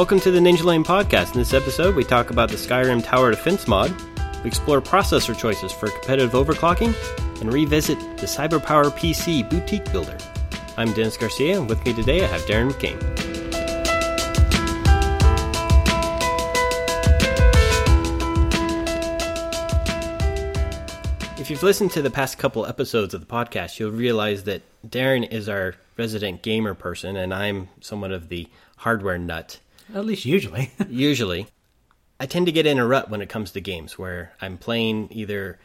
Welcome to the Ninjalane podcast. In this episode, we talk about the Skyrim Tower Defense mod, we explore processor choices for competitive overclocking, and revisit the CyberPower PC boutique builder. I'm Dennis Garcia, and with me today I have Darren McCain. If you've listened to the past couple episodes of the podcast, you'll realize that Darren is our resident gamer person, and I'm somewhat of the hardware nut. At least usually. Usually, I tend to get in a rut when it comes to games where I'm playing either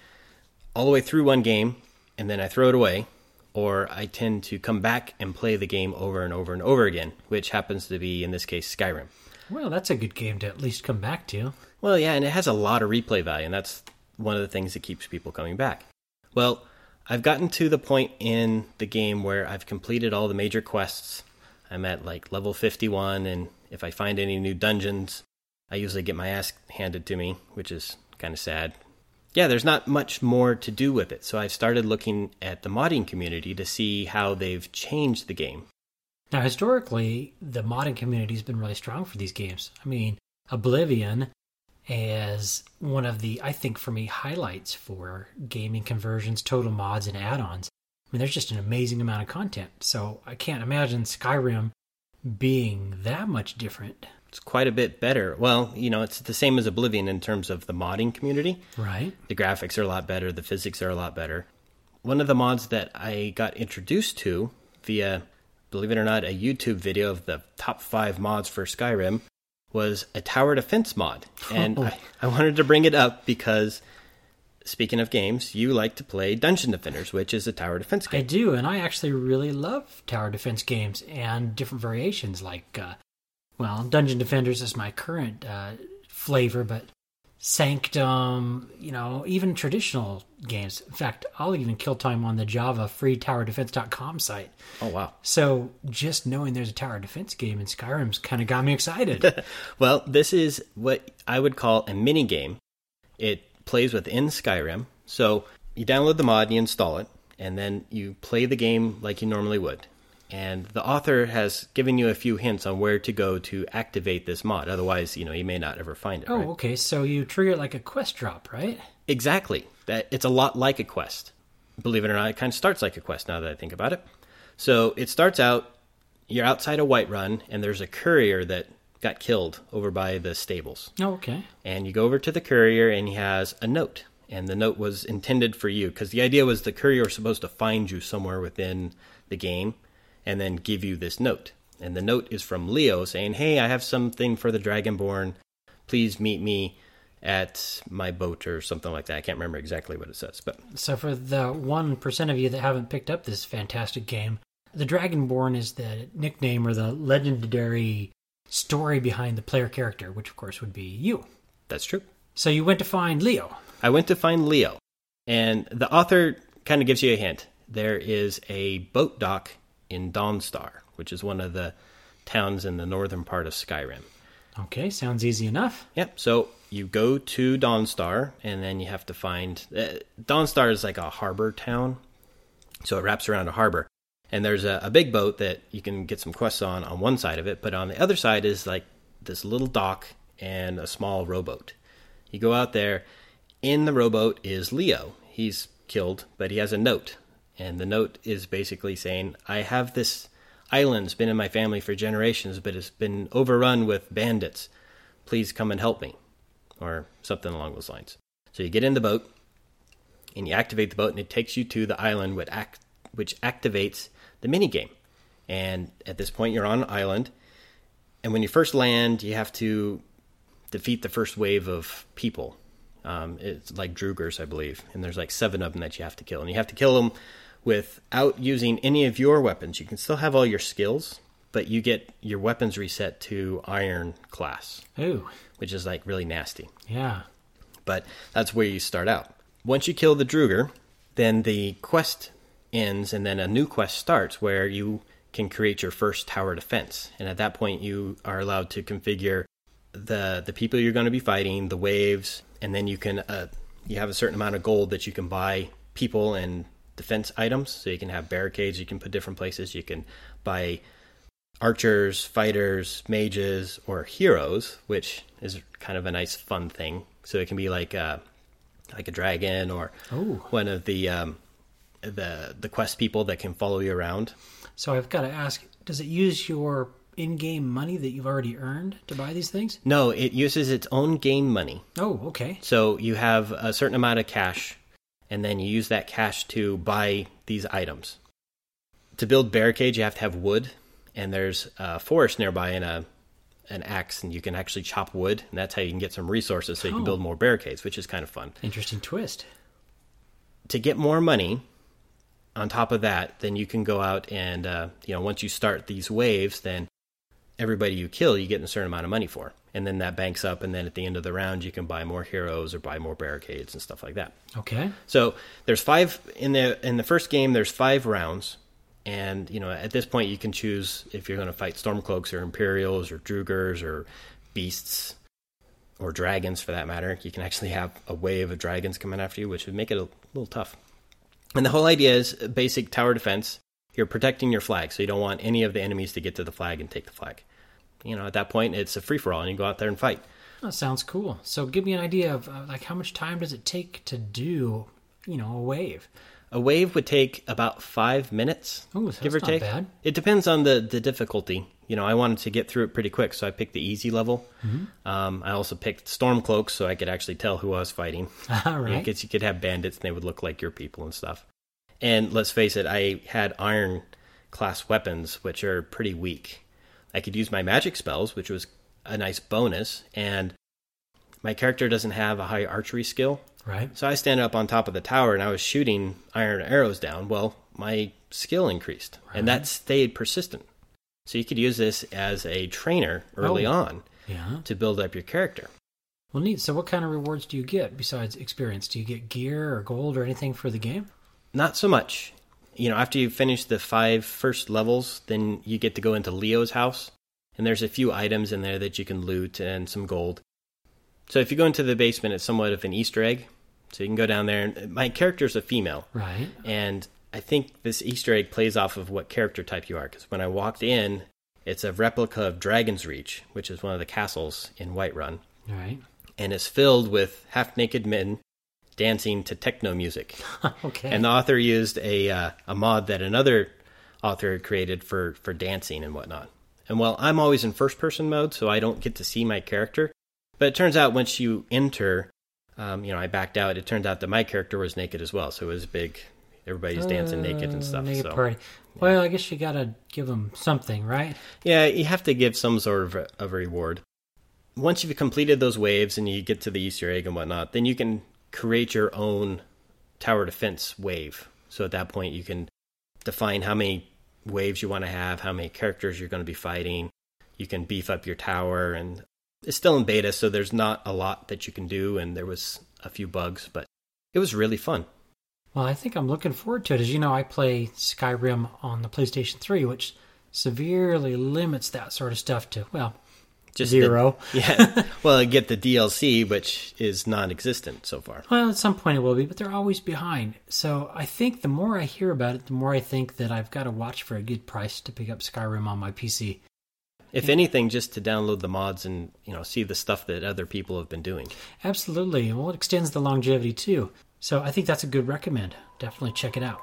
all the way through one game and then I throw it away, or I tend to come back and play the game over and over and over again, which happens to be, in this case, Skyrim. well, that's a good game to at least come back to. Well, yeah, and it has a lot of replay value, and that's one of the things that keeps people coming back. Well, I've gotten to the point in the game where I've completed all the major quests. I'm at like level 51, and if I find any new dungeons, I usually get my ass handed to me, which is kind of sad. Yeah, there's not much more to do with it, so I've started looking at the modding community to see how they've changed the game. Now, historically, the modding community has been really strong for these games. I mean, Oblivion is one of the, I think, for me, highlights for gaming conversions, total mods, and add ons. I mean, there's just an amazing amount of content. So I can't imagine Skyrim being that much different. It's quite a bit better. Well, you know, it's the same as Oblivion in terms of the modding community. Right. The graphics are a lot better, the physics are a lot better. One of the mods that I got introduced to via, believe it or not, a YouTube video of the top five mods for Skyrim was a tower defense mod. And oh. I, I wanted to bring it up because, speaking of games, you like to play Dungeon Defenders, which is a tower defense game. I do, and I actually really love tower defense games and different variations. Like, uh, well, Dungeon Defenders is my current uh, flavor, but Sanctum, you know, even traditional games. In fact, I'll even kill time on the Java free towerdefense.com site. Oh, wow. So just knowing there's a tower defense game in Skyrim's kind of got me excited. Well, this is what I would call a mini game. It plays within Skyrim. So you download the mod, you install it, and then you play the game like you normally would. And the author has given you a few hints on where to go to activate this mod. Otherwise, you know, you may not ever find it. oh, right? okay. So you trigger it like a quest drop, right? Exactly. That it's a lot like a quest. Believe it or not, it kind of starts like a quest now that I think about it. So it starts out you're outside of Whiterun and there's a courier that got killed over by the stables. Oh, okay. And you go over to the courier and he has a note. And the note was intended for you because the idea was the courier was supposed to find you somewhere within the game and then give you this note. And the note is from Leo saying, Hey, I have something for the Dragonborn. Please meet me at my boat or something like that. I can't remember exactly what it says, but So, for the 1% of you that haven't picked up this fantastic game, the Dragonborn is the nickname or the legendary story behind the player character, which of course would be you. that's true. So, you went to find Leo. I went to find Leo, and the author kind of gives you a hint. There is a boat dock in Dawnstar, which is one of the towns in the northern part of Skyrim. Okay, sounds easy enough. Yep. So you go to Dawnstar, and then you have to find uh, Dawnstar is like a harbor town, so it wraps around a harbor. And there's a, a big boat that you can get some quests on on one side of it, but on the other side is like this little dock and a small rowboat. You go out there. In the rowboat is Leo. He's killed, but he has a note, and the note is basically saying, "I have this island. It's been in my family for generations, but it's been overrun with bandits. Please come and help me," or something along those lines. So you get in the boat, and you activate the boat, and it takes you to the island, which, act, which activates the mini game. And at this point, you're on an island, and when you first land, you have to defeat the first wave of people. Um, it's like Draugrs, I believe, and there's like seven of them that you have to kill, and you have to kill them without using any of your weapons. You can still have all your skills, but you get your weapons reset to Iron class, Ooh, which is like really nasty yeah. but that's where you start out. Once you kill the Draugr, then the quest ends, and then a new quest starts where you can create your first tower defense. And at that point, you are allowed to configure the the people you're going to be fighting, the waves, and then you can uh, you have a certain amount of gold that you can buy people and defense items. So you can have barricades you can put different places. You can buy archers, fighters, mages, or heroes, which is kind of a nice fun thing. So it can be like a, like a dragon or Oh. one of the um, the the quest people that can follow you around. So I've got to ask: Does it use your in-game money that you've already earned to buy these things? No, it uses its own game money. Oh, okay. So you have a certain amount of cash, and then you use that cash to buy these items. To build barricades, you have to have wood, and there's a forest nearby and a an axe, and you can actually chop wood, and that's how you can get some resources so you can Oh. build more barricades, which is kind of fun. Interesting twist. To get more money, on top of that, then you can go out and uh, you know once you start these waves, then everybody you kill, you get a certain amount of money for, and then that banks up, and then at the end of the round, you can buy more heroes or buy more barricades and stuff like that. Okay. So there's five in the in the first game. There's five rounds, and you know at this point you can choose if you're going to fight Stormcloaks or Imperials or Draugrs or beasts or dragons for that matter. You can actually have a wave of dragons coming after you, which would make it a little tough. And the whole idea is basic tower defense. You're protecting your flag, so you don't want any of the enemies to get to the flag and take the flag. You know, at that point, it's a free for all, and you go out there and fight. That sounds cool. So give me an idea of uh, like how much time does it take to do, you know, a wave? A wave would take about five minutes, Ooh, give or not take. bad. It depends on the the difficulty. You know, I wanted to get through it pretty quick, so I picked the easy level. Mm-hmm. Um, I also picked Stormcloaks, so I could actually tell who I was fighting. All right. Because you could have bandits, and they would look like your people and stuff. And let's face it, I had iron class weapons, which are pretty weak. I could use my magic spells, which was a nice bonus, and my character doesn't have a high archery skill. Right. So I stand up on top of the tower and I was shooting iron arrows down. Well, my skill increased, and that stayed persistent. So you could use this as a trainer early Oh. on Yeah. to build up your character. Well, neat. So what kind of rewards do you get besides experience? Do you get gear or gold or anything for the game? Not so much. You know, after you finish the five first levels, then you get to go into Leo's house, and there's a few items in there that you can loot and some gold. So if you go into the basement, it's somewhat of an Easter egg. So you can go down there, and my character's a female. Right. And I think this Easter egg plays off of what character type you are. Because when I walked in, it's a replica of Dragon's Reach, which is one of the castles in Whiterun, Right. and is filled with half naked men dancing to techno music. okay. And the author used a uh, a mod that another author created for for dancing and whatnot. And well, I'm always in first person mode, so I don't get to see my character. But it turns out once you enter, um, you know, I backed out. It turned out that my character was naked as well, so it was big. Everybody's dancing naked and Uh, stuff. naked so party. Well, I guess you gotta give them something, right? yeah, you have to give some sort of a, of a reward. Once you've completed those waves and you get to the Easter egg and whatnot, then you can create your own tower defense wave. So at that point, you can define how many waves you want to have, how many characters you're going to be fighting. You can beef up your tower, and it's still in beta, so there's not a lot that you can do, and there was a few bugs, but it was really fun. Well, I think I'm looking forward to it. As you know, I play Skyrim on the PlayStation 3, which severely limits that sort of stuff to, well, Just zero. The, yeah. well, I get the DLC, which is non-existent so far. Well, at some point it will be, but they're always behind. So I think the more I hear about it, the more I think that I've got to watch for a good price to pick up Skyrim on my PC. If anything, just to download the mods and you know see the stuff that other people have been doing. Absolutely. Well, it extends the longevity too. So I think that's a good recommend. Definitely check it out.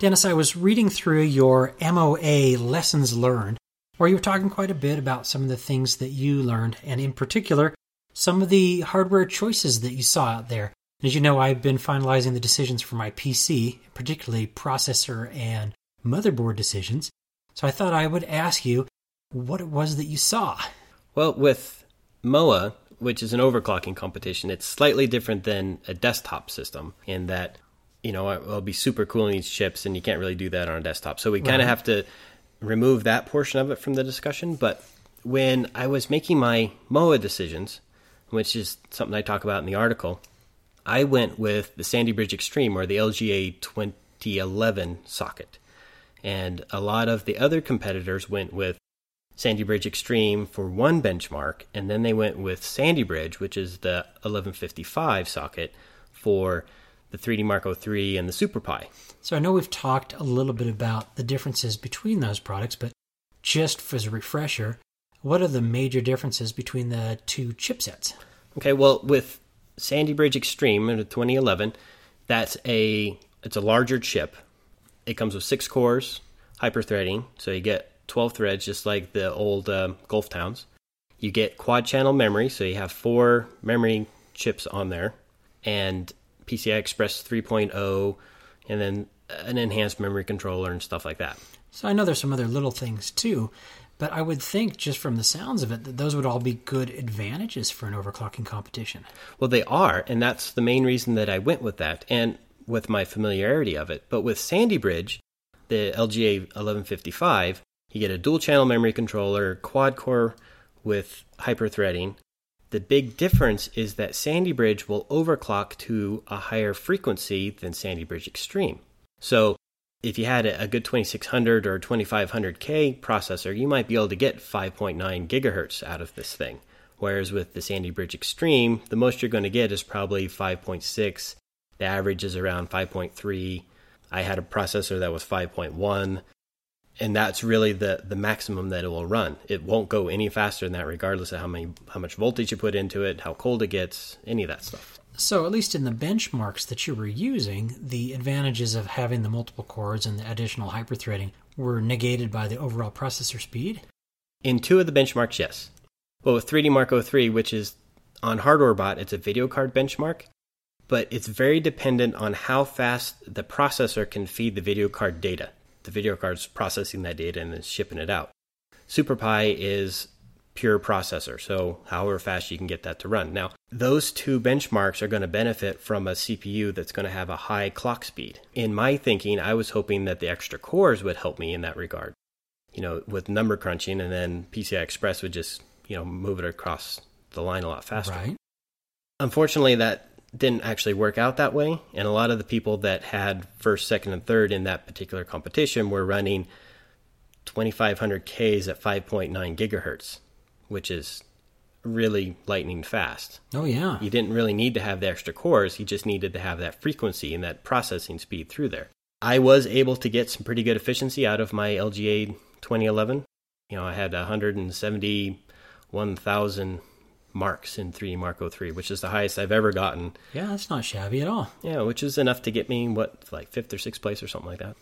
Dennis, I was reading through your MOA lessons learned, where you were talking quite a bit about some of the things that you learned, and in particular, some of the hardware choices that you saw out there. As you know, I've been finalizing the decisions for my PC, particularly processor and motherboard decisions. So I thought I would ask you what it was that you saw. Well, with MOA, which is an overclocking competition, it's slightly different than a desktop system in that you know it'll be super cooling these chips, and you can't really do that on a desktop. So we kind of have to remove that portion of it from the discussion. But when I was making my MOA decisions, which is something I talk about in the article, I went with the Sandy Bridge Extreme or the LGA 2011 socket. And a lot of the other competitors went with Sandy Bridge Extreme for one benchmark, and then they went with Sandy Bridge, which is the 1155 socket, for the 3D Mark oh III and the Super Pi. So I know we've talked a little bit about the differences between those products, but just as a refresher, what are the major differences between the two chipsets? Okay, well, with Sandy Bridge Extreme in 2011, that's a it's a larger chip. It comes with six cores, hyper-threading, so you get 12 threads, just like the old uh, Gulftowns. You get quad-channel memory, so you have four memory chips on there, and PCI Express 3.0, and then an enhanced memory controller and stuff like that. So I know there's some other little things too, but I would think just from the sounds of it that those would all be good advantages for an overclocking competition. Well, they are, and that's the main reason that I went with that, and with my familiarity of it. But with Sandy Bridge, the LGA 1155, you get a dual channel memory controller, quad core with hyperthreading. The big difference is that Sandy Bridge will overclock to a higher frequency than Sandy Bridge Extreme. So if you had a good 2600 or 2500K processor, you might be able to get 5.9 gigahertz out of this thing. Whereas with the Sandy Bridge Extreme, the most you're going to get is probably 5.6. The average is around 5.3. I had a processor that was 5.1 and that's really the the maximum that it will run. It won't go any faster than that, regardless of how many how much voltage you put into it, how cold it gets, any of that stuff. So, at least in the benchmarks that you were using, the advantages of having the multiple cores and the additional hyperthreading were negated by the overall processor speed? In two of the benchmarks, yes. Well, with 3D Mark 03, which is on HardwareBot, it's a video card benchmark, but it's very dependent on how fast the processor can feed the video card data. The video card's processing that data and then shipping it out. SuperPi is pure processor. So, however fast you can get that to run. Now, those two benchmarks are going to benefit from a CPU that's going to have a high clock speed. In my thinking, I was hoping that the extra cores would help me in that regard. You know, with number crunching, and then PCI Express would just, you know, move it across the line a lot faster. Right. Unfortunately, that didn't actually work out that way. And a lot of the people that had first, second, and third in that particular competition were running 2500Ks at 5.9 gigahertz which is really lightning fast. Oh, yeah. You didn't really need to have the extra cores, you just needed to have that frequency and that processing speed through there. I was able to get some pretty good efficiency out of my LGA 2011. You know, I had 171,000 marks in 3D Mark 03, which is the highest I've ever gotten. Yeah, that's not shabby at all. Yeah, which is enough to get me, what, like fifth or sixth place or something like that.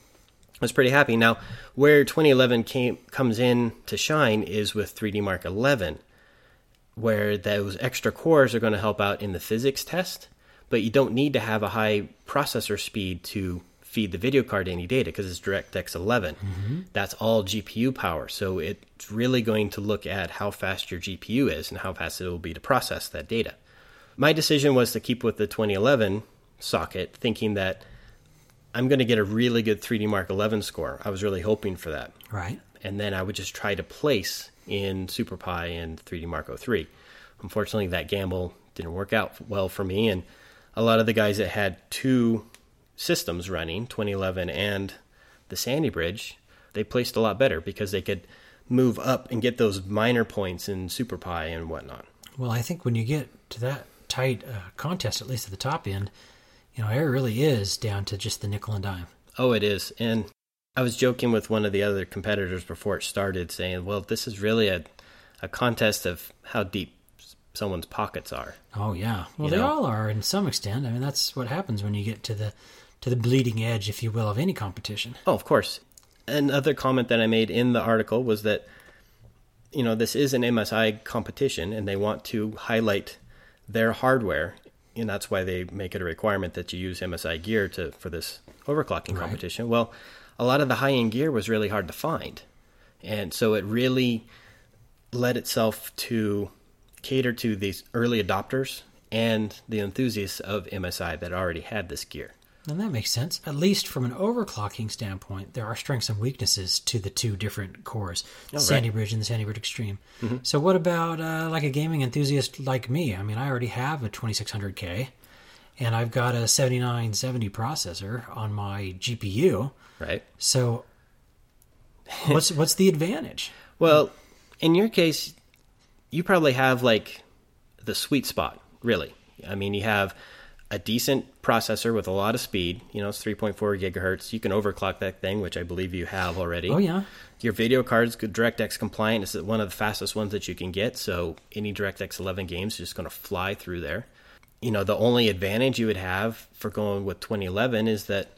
I was pretty happy. Now, where 2011 came comes in to shine is with 3D Mark 11, where those extra cores are going to help out in the physics test, but you don't need to have a high processor speed to feed the video card any data because it's DirectX 11. Mm-hmm. That's all GPU power. So it's really going to look at how fast your GPU is and how fast it will be to process that data. My decision was to keep with the 2011 socket, thinking that I'm going to get a really good 3D Mark 11 score. I was really hoping for that. Right. And then I would just try to place in SuperPi and 3D Mark 03. Unfortunately, that gamble didn't work out well for me. And a lot of the guys that had two systems running, 2011 and the Sandy Bridge, they placed a lot better because they could move up and get those minor points in SuperPi and whatnot. Well, I think when you get to that tight uh, contest, at least at the top end, you know, it really is down to just the nickel and dime. Oh, it is. And I was joking with one of the other competitors before it started, saying, well, this is really a, a contest of how deep someone's pockets are. Oh, yeah. Well, you they know? all are in some extent. I mean, that's what happens when you get to the to the bleeding edge, if you will, of any competition. Oh, of course. Another comment that I made in the article was that, you know, this is an MSI competition and they want to highlight their hardware and that's why they make it a requirement that you use MSI gear to for this overclocking right. competition. Well, a lot of the high end gear was really hard to find, and so it really led itself to cater to these early adopters and the enthusiasts of MSI that already had this gear. And that makes sense. At least from an overclocking standpoint, there are strengths and weaknesses to the two different cores, oh, Sandy right. Bridge and the Sandy Bridge Extreme. Mm-hmm. So, what about uh, like a gaming enthusiast like me? I mean, I already have a 2600K, and I've got a 7970 processor on my GPU. Right. So, what's what's the advantage? Well, in your case, you probably have like the sweet spot, really. I mean, you have a decent processor with a lot of speed. You know, it's 3.4 gigahertz. You can overclock that thing, which I believe you have already. Oh yeah. Your video card's DirectX compliant. It's one of the fastest ones that you can get. So any DirectX 11 games just going to fly through there. You know, the only advantage you would have for going with 2011 is that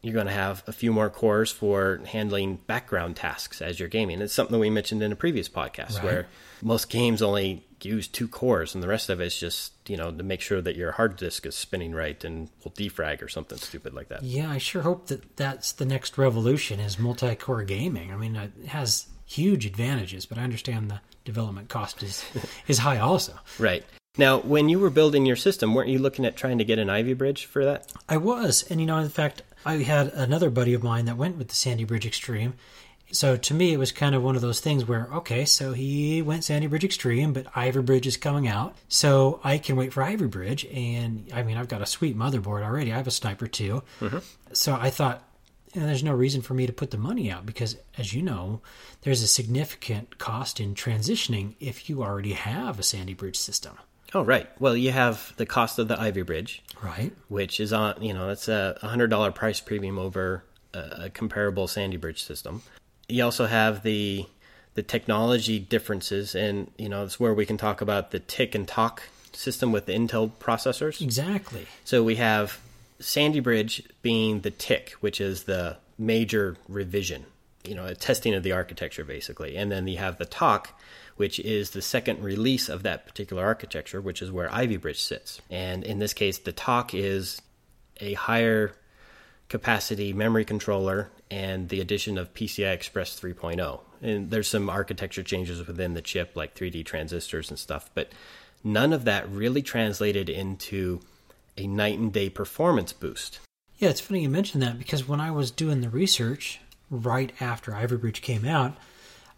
you're going to have a few more cores for handling background tasks as you're gaming. It's something we mentioned in a previous podcast Right. where most games only use two cores and the rest of it's just, you know, to make sure that your hard disk is spinning right and will defrag or something stupid like that. Yeah, I sure hope that that's the next revolution is multi-core gaming. I mean, it has huge advantages, but I understand the development cost is is high also. Right. Now, when you were building your system, weren't you looking at trying to get an Ivy Bridge for that? I was, and you know, in fact, I had another buddy of mine that went with the Sandy Bridge Extreme. So to me, it was kind of one of those things where, okay, so he went Sandy Bridge Extreme, but Ivy Bridge is coming out, so I can wait for Ivy Bridge. And I mean, I've got a sweet motherboard already. I have a Sniper too. Mm-hmm. So I thought, and there's no reason for me to put the money out because, as you know, there's a significant cost in transitioning if you already have a Sandy Bridge system, Oh, right. Well, you have the cost of the Ivy Bridge, right? which is on, you know, that's a $100 price premium over a, a comparable Sandy Bridge system. You also have the the technology differences, and, you know, it's where we can tock about the tick and tock system with the Intel processors. Exactly. So we have Sandy Bridge being the tick, which is the major revision, you know, a testing of the architecture basically. And then you have the tock, which is the second release of that particular architecture, which is where Ivy Bridge sits. And in this case, the talk is a higher capacity memory controller and the addition of PCI Express 3.0. And there's some architecture changes within the chip, like 3D transistors and stuff, but none of that really translated into a night and day performance boost. Yeah, it's funny you mentioned that because when I was doing the research right after Ivy Bridge came out,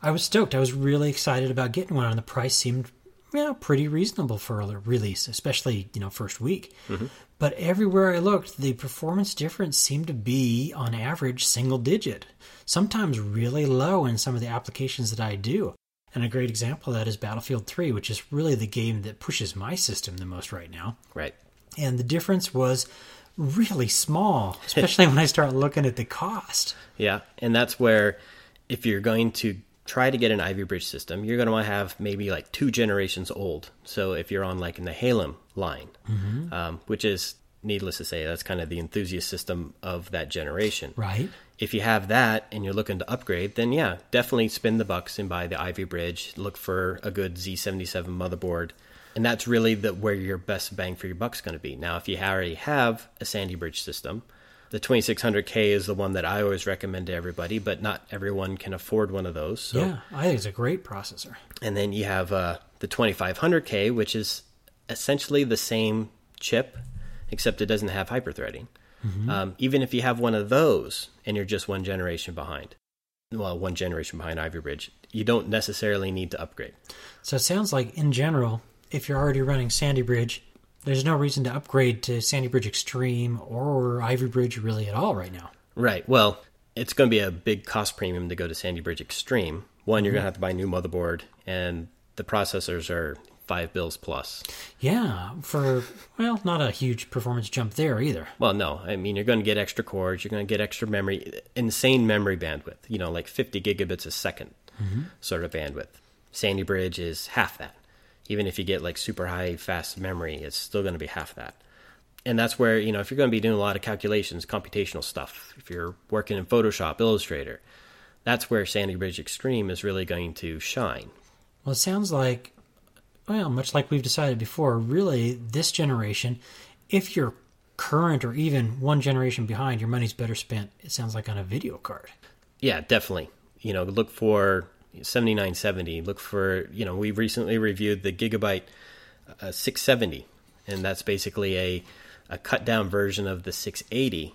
I was stoked. I was really excited about getting one, and the price seemed yeah pretty reasonable for a release, especially you know first week. Mm-hmm. But everywhere I looked, the performance difference seemed to be on average single digit, sometimes really low in some of the applications that I do. And a great example of that is Battlefield 3, which is really the game that pushes my system the most right now Right. and the difference was really small, especially when I start looking at the cost. Yeah. And that's where if you're going to try to get an Ivy Bridge system, you're going to want to have maybe like two generations old. So if you're on like in Nehalem line, um, which is needless to say, that's kind of the enthusiast system of that generation. Right. If you have that and you're looking to upgrade, then yeah, definitely spend the bucks and buy the Ivy Bridge. Look for a good Z77 motherboard. And that's really the where your best bang for your buck's going to be. Now, if you already have a Sandy Bridge system, the 2600K is the one that I always recommend to everybody, but not everyone can afford one of those. So Yeah, I think it's a great processor. and then you have uh, the 2500K, which is essentially the same chip, except it doesn't have hyperthreading. Um, even if you have one of those and you're just one generation behind, well, one generation behind Ivy Bridge, you don't necessarily need to upgrade. So it sounds like, in general, if you're already running Sandy Bridge, there's no reason to upgrade to Sandy Bridge Extreme or Ivy Bridge really at all right now. Right. Well, it's going to be a big cost premium to go to Sandy Bridge Extreme. One, you're going to mm-hmm. have to buy a new motherboard, and the processors are five bills plus. Yeah, for, well, not a huge performance jump there either. Well, no, I mean you're going to get extra cores, you're going to get extra memory, insane memory bandwidth. You know, like 50 gigabits a 2nd mm-hmm. sort of bandwidth. Sandy Bridge is half that. Even if you get like super high fast memory, it's still going to be half that. And that's where you know if you're going to be doing a lot of calculations, computational stuff, if you're working in Photoshop, Illustrator, that's where Sandy Bridge Extreme is really going to shine. Well, it sounds like, well, much like we've decided before, really this generation, if you're current or even one generation behind, your money's better spent, it sounds like on a video card. Yeah, definitely. You know, look for 7970. Look for, you know, we recently reviewed the Gigabyte uh, 670, and that's basically a, a cut down version of the 680.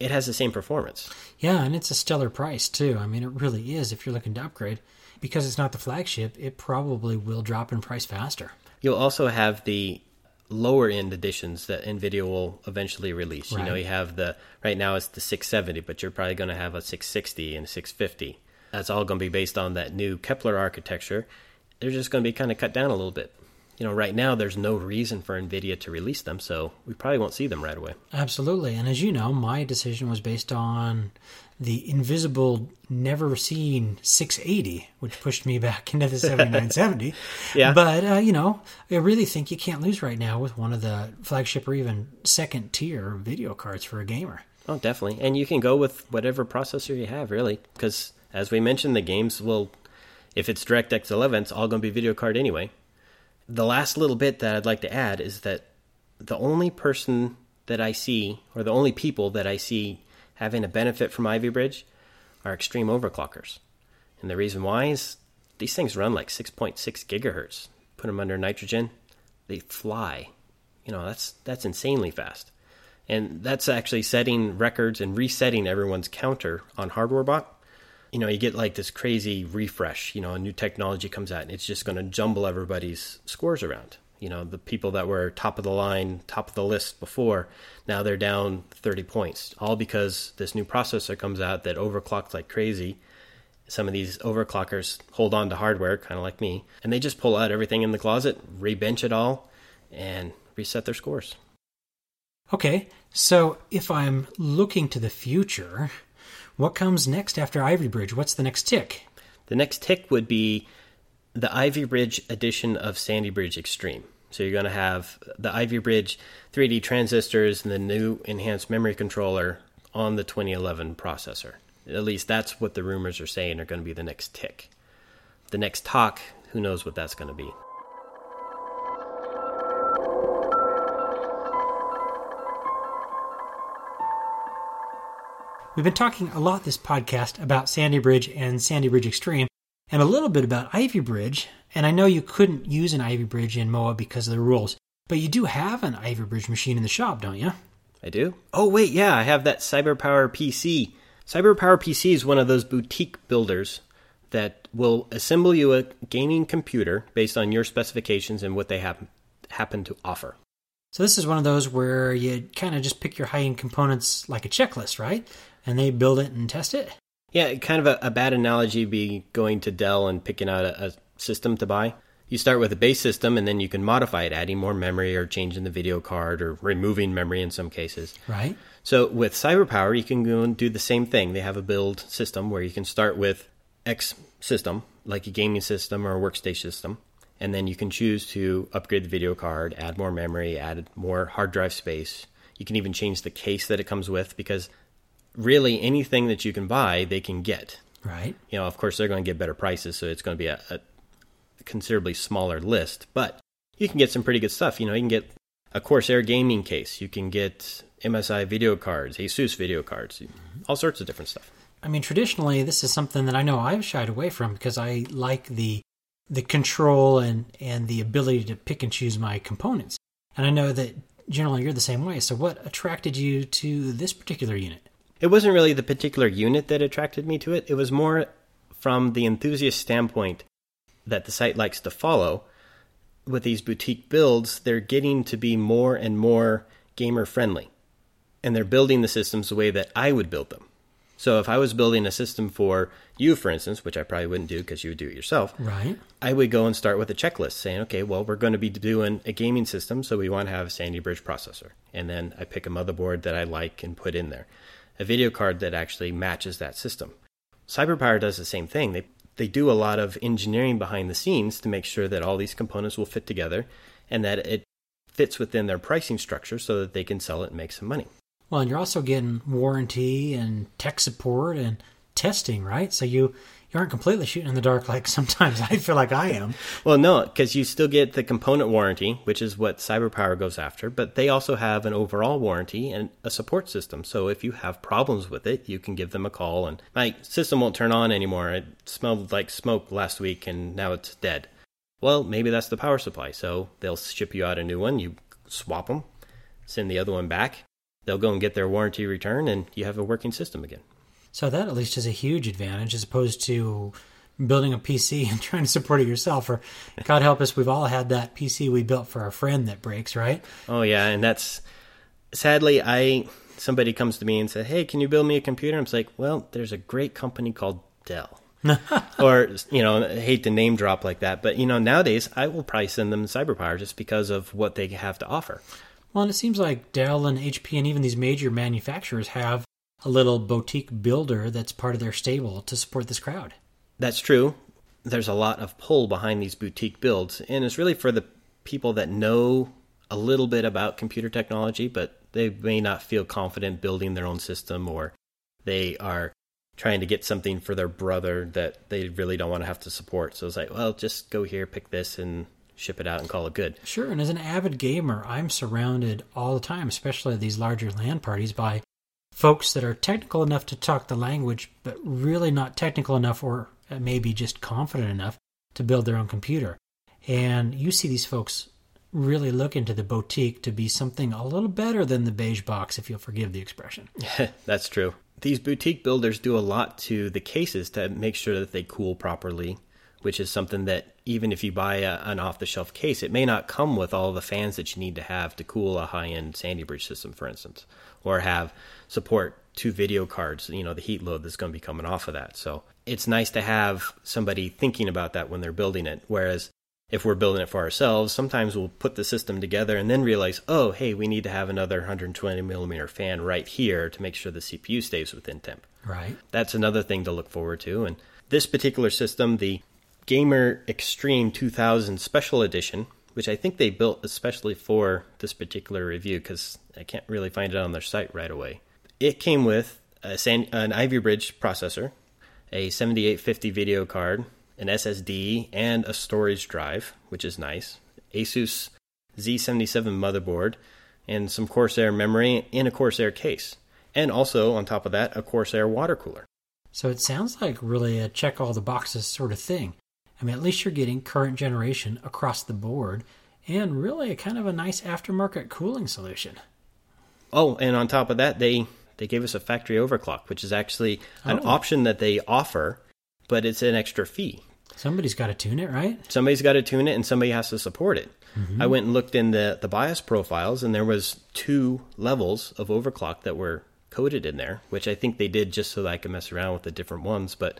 It has the same performance. Yeah, and it's a stellar price too. I mean, it really is if you're looking to upgrade. Because it's not the flagship, it probably will drop in price faster. You'll also have the lower end editions that Nvidia will eventually release. You know, you have the right now it's the 670, but you're probably going to have a 660 and 650. That's all going to be based on that new Kepler architecture. They're just going to be kind of cut down a little bit. you know, right now there's no reason for NVIDIA to release them, so we probably won't see them right away. Absolutely. And as you know, my decision was based on the invisible, never seen 680, which pushed me back into the 7970. Yeah. But, uh, you know, I really think you can't lose right now with one of the flagship or even second tier video cards for a gamer. Oh, definitely. And you can go with whatever processor you have, really, because as we mentioned, the games will, if it's DirectX 11, it's all going to be video card anyway. The last little bit that I'd like to add is that the only person that I see, or the only people that I see having a benefit from Ivy Bridge, are extreme overclockers. And the reason why is these things run like 6.6 gigahertz. Put them under nitrogen, they fly. You know, that's that's insanely fast. And that's actually setting records and resetting everyone's counter on hardware bot. You know, you get like this crazy refresh, you know, a new technology comes out and it's just going to jumble everybody's scores around. You know, the people that were top of the line, top of the list before, now they're down 30 points, all because this new processor comes out that overclocks like crazy. Some of these overclockers hold on to hardware, kind of like me, and they just pull out everything in the closet, rebench it all, and reset their scores. Okay, so if I'm looking to the future, what comes next after Ivy Bridge? What's the next tick? The next tick would be the Ivy Bridge edition of Sandy Bridge Extreme. So you're going to have the Ivy Bridge 3D transistors and the new enhanced memory controller on the 2011 processor. At least that's what the rumors are saying are going to be the next tick. The next tock, who knows what that's going to be. We've been talking a lot this podcast about Sandy Bridge and Sandy Bridge Extreme, and a little bit about Ivy Bridge. And I know you couldn't use an Ivy Bridge in MOA because of the rules, but you do have an Ivy Bridge machine in the shop, don't you? I do? Oh, wait, yeah, I have that CyberPower PC. CyberPower PC is one of those boutique builders that will assemble you a gaming computer based on your specifications and what they have, happen to offer. So this is one of those where you kind of just pick your high-end components like a checklist, right? And they build it and test it. Yeah, kind of a, a bad analogy be going to Dell and picking out a, a system to buy. You start with a base system and then you can modify it, adding more memory or changing the video card or removing memory in some cases. Right. So with CyberPower, you can go and do the same thing. They have a build system where you can start with X system, like a gaming system or a workstation system, and then you can choose to upgrade the video card, add more memory, add more hard drive space. You can even change the case that it comes with because really anything that you can buy, they can get. Right. You know, of course, they're going to get better prices, so it's going to be a, a considerably smaller list, but you can get some pretty good stuff. You know, you can get a Corsair gaming case, you can get MSI video cards, Asus video cards, all sorts of different stuff. I mean, traditionally, this is something that I know I've shied away from because I like the the control and and the ability to pick and choose my components. And I know that generally you're the same way. So, what attracted you to this particular unit? It wasn't really the particular unit that attracted me to it. It was more from the enthusiast standpoint that the site likes to follow. With these boutique builds, they're getting to be more and more gamer friendly. And they're building the systems the way that I would build them. So if I was building a system for you, for instance, which I probably wouldn't do because you would do it yourself, Right. I would go and start with a checklist saying, okay, well, we're going to be doing a gaming system, so we want to have a Sandy Bridge processor. And then I pick a motherboard that I like and put in there, a video card that actually matches that system. CyberPower does the same thing. They, they do a lot of engineering behind the scenes to make sure that all these components will fit together and that it fits within their pricing structure so that they can sell it and make some money. Well, and you're also getting warranty and tech support and testing, right? So you you aren't completely shooting in the dark like sometimes I feel like I am. Well, no, because you still get the component warranty, which is what CyberPower goes after, but they also have an overall warranty and a support system. So if you have problems with it, you can give them a call and my system won't turn on anymore. It smelled like smoke last week and now it's dead. Well, maybe that's the power supply. So they'll ship you out a new one, you swap them, send the other one back. They'll go and get their warranty return and you have a working system again. So that at least is a huge advantage as opposed to building a PC and trying to support it yourself. Or God help us, we've all had that PC we built for our friend that breaks, right? Oh yeah, and that's sadly I somebody comes to me and says, "Hey, can you build me a computer?" I'm like, "Well, there's a great company called Dell." or you know, I hate to name drop like that, but you know, nowadays I will probably send them CyberPower just because of what they have to offer. Well, and it seems like Dell and HP and even these major manufacturers have a little boutique builder that's part of their stable to support this crowd. That's true. There's a lot of pull behind these boutique builds, and it's really for the people that know a little bit about computer technology, but they may not feel confident building their own system, or they are trying to get something for their brother that they really don't want to have to support. So it's like, well, just go here, pick this, and ship it out and call it good. Sure, and as an avid gamer, I'm surrounded all the time, especially at these larger LAN parties, by folks that are technical enough to talk the language, but really not technical enough or uh, maybe just confident enough to build their own computer. And you see these folks really look into the boutique to be something a little better than the beige box, if you'll forgive the expression. That's true. These boutique builders do a lot to the cases to make sure that they cool properly, which is something that even if you buy a, an off the shelf case, it may not come with all the fans that you need to have to cool a high end Sandy Bridge system, for instance, or have support two video cards, you know, the heat load that's going to be coming off of that. So it's nice to have somebody thinking about that when they're building it. Whereas if we're building it for ourselves, sometimes we'll put the system together and then realize, oh, hey, we need to have another 120 millimeter fan right here to make sure the CPU stays within temp. Right. That's another thing to look forward to. And this particular system, the Gamer Xtreme 2000 Special Edition, which I think they built especially for this particular review because I can't really find it on their site right away. It came with San, an Ivy Bridge processor, a 7850 video card, an SSD, and a storage drive, which is nice. Asus Z77 motherboard, and some Corsair memory in a Corsair case. And also, on top of that, a Corsair water cooler. So it sounds like really a check all the boxes sort of thing. I mean, at least you're getting current generation across the board and really a kind of a nice aftermarket cooling solution. Oh, and on top of that, they they gave us a factory overclock, which is actually an Oh. option that they offer, but it's an extra fee. Somebody's got to tune it, right? Somebody's got to tune it, and somebody has to support it. Mm-hmm. I went and looked in the the BIOS profiles, and there was two levels of overclock that were coded in there, which I think they did just so that I could mess around with the different ones. But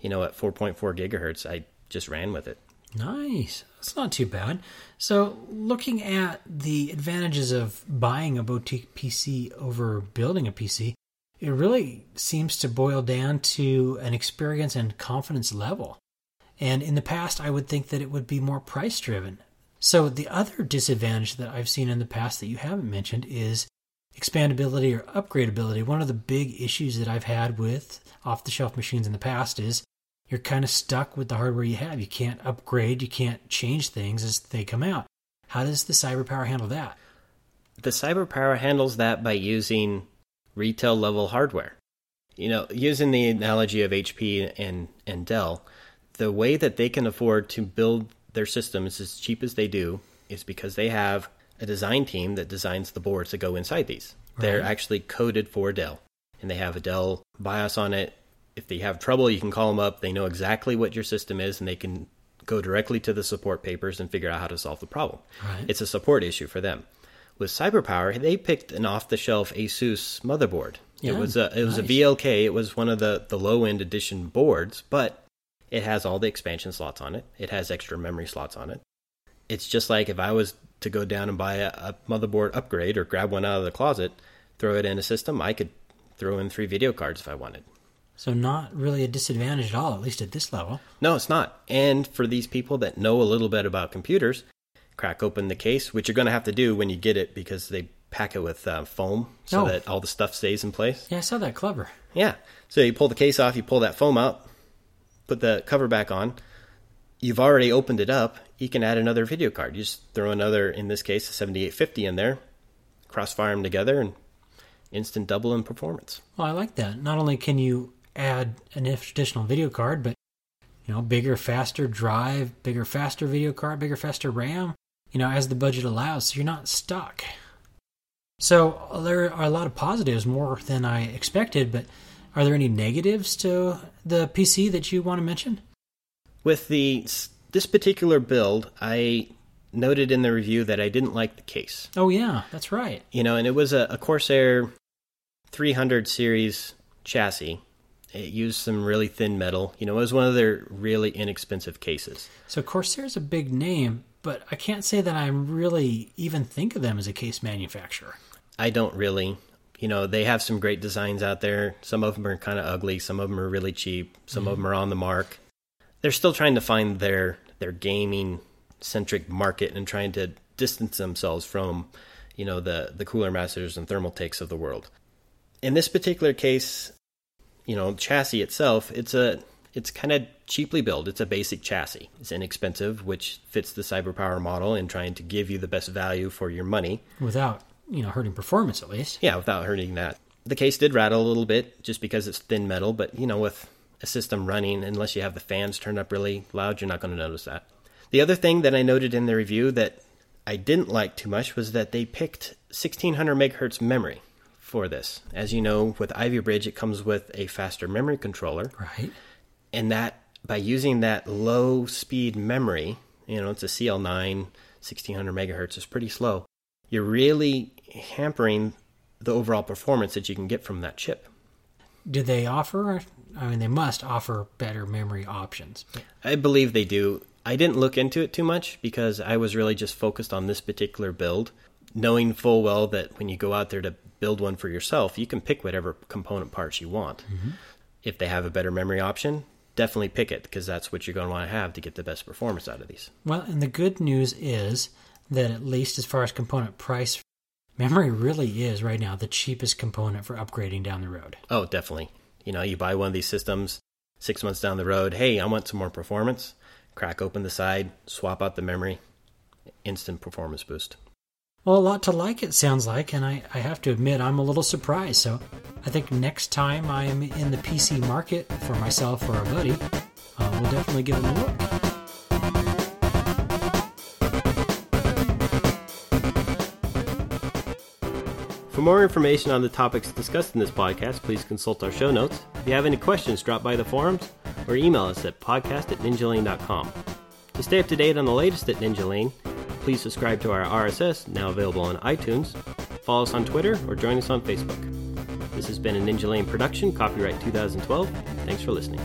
you know, at 4.4 gigahertz, I just ran with it. Nice. That's not too bad. So, looking at the advantages of buying a boutique PC over building a PC, it really seems to boil down to an experience and confidence level. And in the past, I would think that it would be more price driven. So, the other disadvantage that I've seen in the past that you haven't mentioned is expandability or upgradability. One of the big issues that I've had with off the shelf machines in the past is you're kind of stuck with the hardware you have. You can't upgrade, you can't change things as they come out. How does the CyberPower handle that? The CyberPower handles that by using retail level hardware. You know, using the analogy of HP and, and Dell, the way that they can afford to build their systems as cheap as they do is because they have a design team that designs the boards that go inside these. They're actually coded for Dell, and they have a Dell BIOS on it. If they have trouble, you can call them up. They know exactly what your system is, and they can go directly to the support papers and figure out how to solve the problem. Right. It's a support issue for them. With CyberPower, they picked an off-the-shelf ASUS motherboard. Yeah, it was a it was nice. a VLK. It was one of the the low-end edition boards, but it has all the expansion slots on it. It has extra memory slots on it. It's just like if I was to go down and buy a, a motherboard upgrade or grab one out of the closet, throw it in a system, I could throw in three video cards if I wanted. So, not really a disadvantage at all, at least at this level. No, it's not. And for these people that know a little bit about computers, crack open the case, which you're going to have to do when you get it because they pack it with uh, foam so Oh. that all the stuff stays in place. Yeah, I saw that clever. Yeah. So you pull the case off, you pull that foam out, put the cover back on. You've already opened it up. You can add another video card. You just throw another, in this case, a 7850 in there, crossfire them together, and instant double in performance. Well, I like that. Not only can you add an additional video card, but you know, bigger, faster drive, bigger, faster video card, bigger, faster RAM. You know, as the budget allows, so you're not stuck. So there are a lot of positives, more than I expected. But are there any negatives to the PC that you want to mention? With the this particular build, I noted in the review that I didn't like the case. Oh yeah, that's right. You know, and it was a, a Corsair 300 series chassis It used some really thin metal. You know, it was one of their really inexpensive cases. So Corsair's a big name, but I can't say that I really even think of them as a case manufacturer. I don't really. You know, they have some great designs out there. Some of them are kind of ugly. Some of them are really cheap. Some mm-hmm. of them are on the mark. They're still trying to find their their gaming centric market and trying to distance themselves from, you know, the the cooler masters and Thermaltakes of the world. In this particular case, you know, chassis itself, it's a it's kind of cheaply built. It's a basic chassis. It's inexpensive, which fits the CyberPower model in trying to give you the best value for your money without, you know, hurting performance at least. Yeah, without hurting that. The case did rattle a little bit just because it's thin metal, but you know, with a system running, unless you have the fans turned up really loud, you're not going to notice that. The other thing that I noted in the review that I didn't like too much was that they picked 1600 megahertz memory for this. As you know, with Ivy Bridge, it comes with a faster memory controller. Right. And that by using that low speed memory, you know, it's a CL9, 1600 megahertz, is pretty slow. You're really hampering the overall performance that you can get from that chip. Do they offer? I mean, they must offer better memory options. I believe they do. I didn't look into it too much because I was really just focused on this particular build, knowing full well that when you go out there to build one for yourself, you can pick whatever component parts you want. Mm-hmm. If they have a better memory option, definitely pick it because that's what you're going to want to have to get the best performance out of these. Well, and the good news is that at least as far as component price, memory really is right now the cheapest component for upgrading down the road. Oh, definitely. You know, you buy one of these systems six months down the road, hey, I want some more performance crack open the side, swap out the memory, instant performance boost. Well, a lot to like, it sounds like, and I, I have to admit I'm a little surprised. So I think next time I am in the PC market for myself or a buddy, uh, we'll definitely give them a look. For more information on the topics discussed in this podcast, please consult our show notes. If you have any questions, drop by the forums or email us at podcast at ninjalane.com. To stay up to date on the latest at Ninjalane, please subscribe to our RSS, now available on iTunes, follow us on Twitter, or join us on Facebook. This has been a Ninjalane production, copyright 2012. Thanks for listening.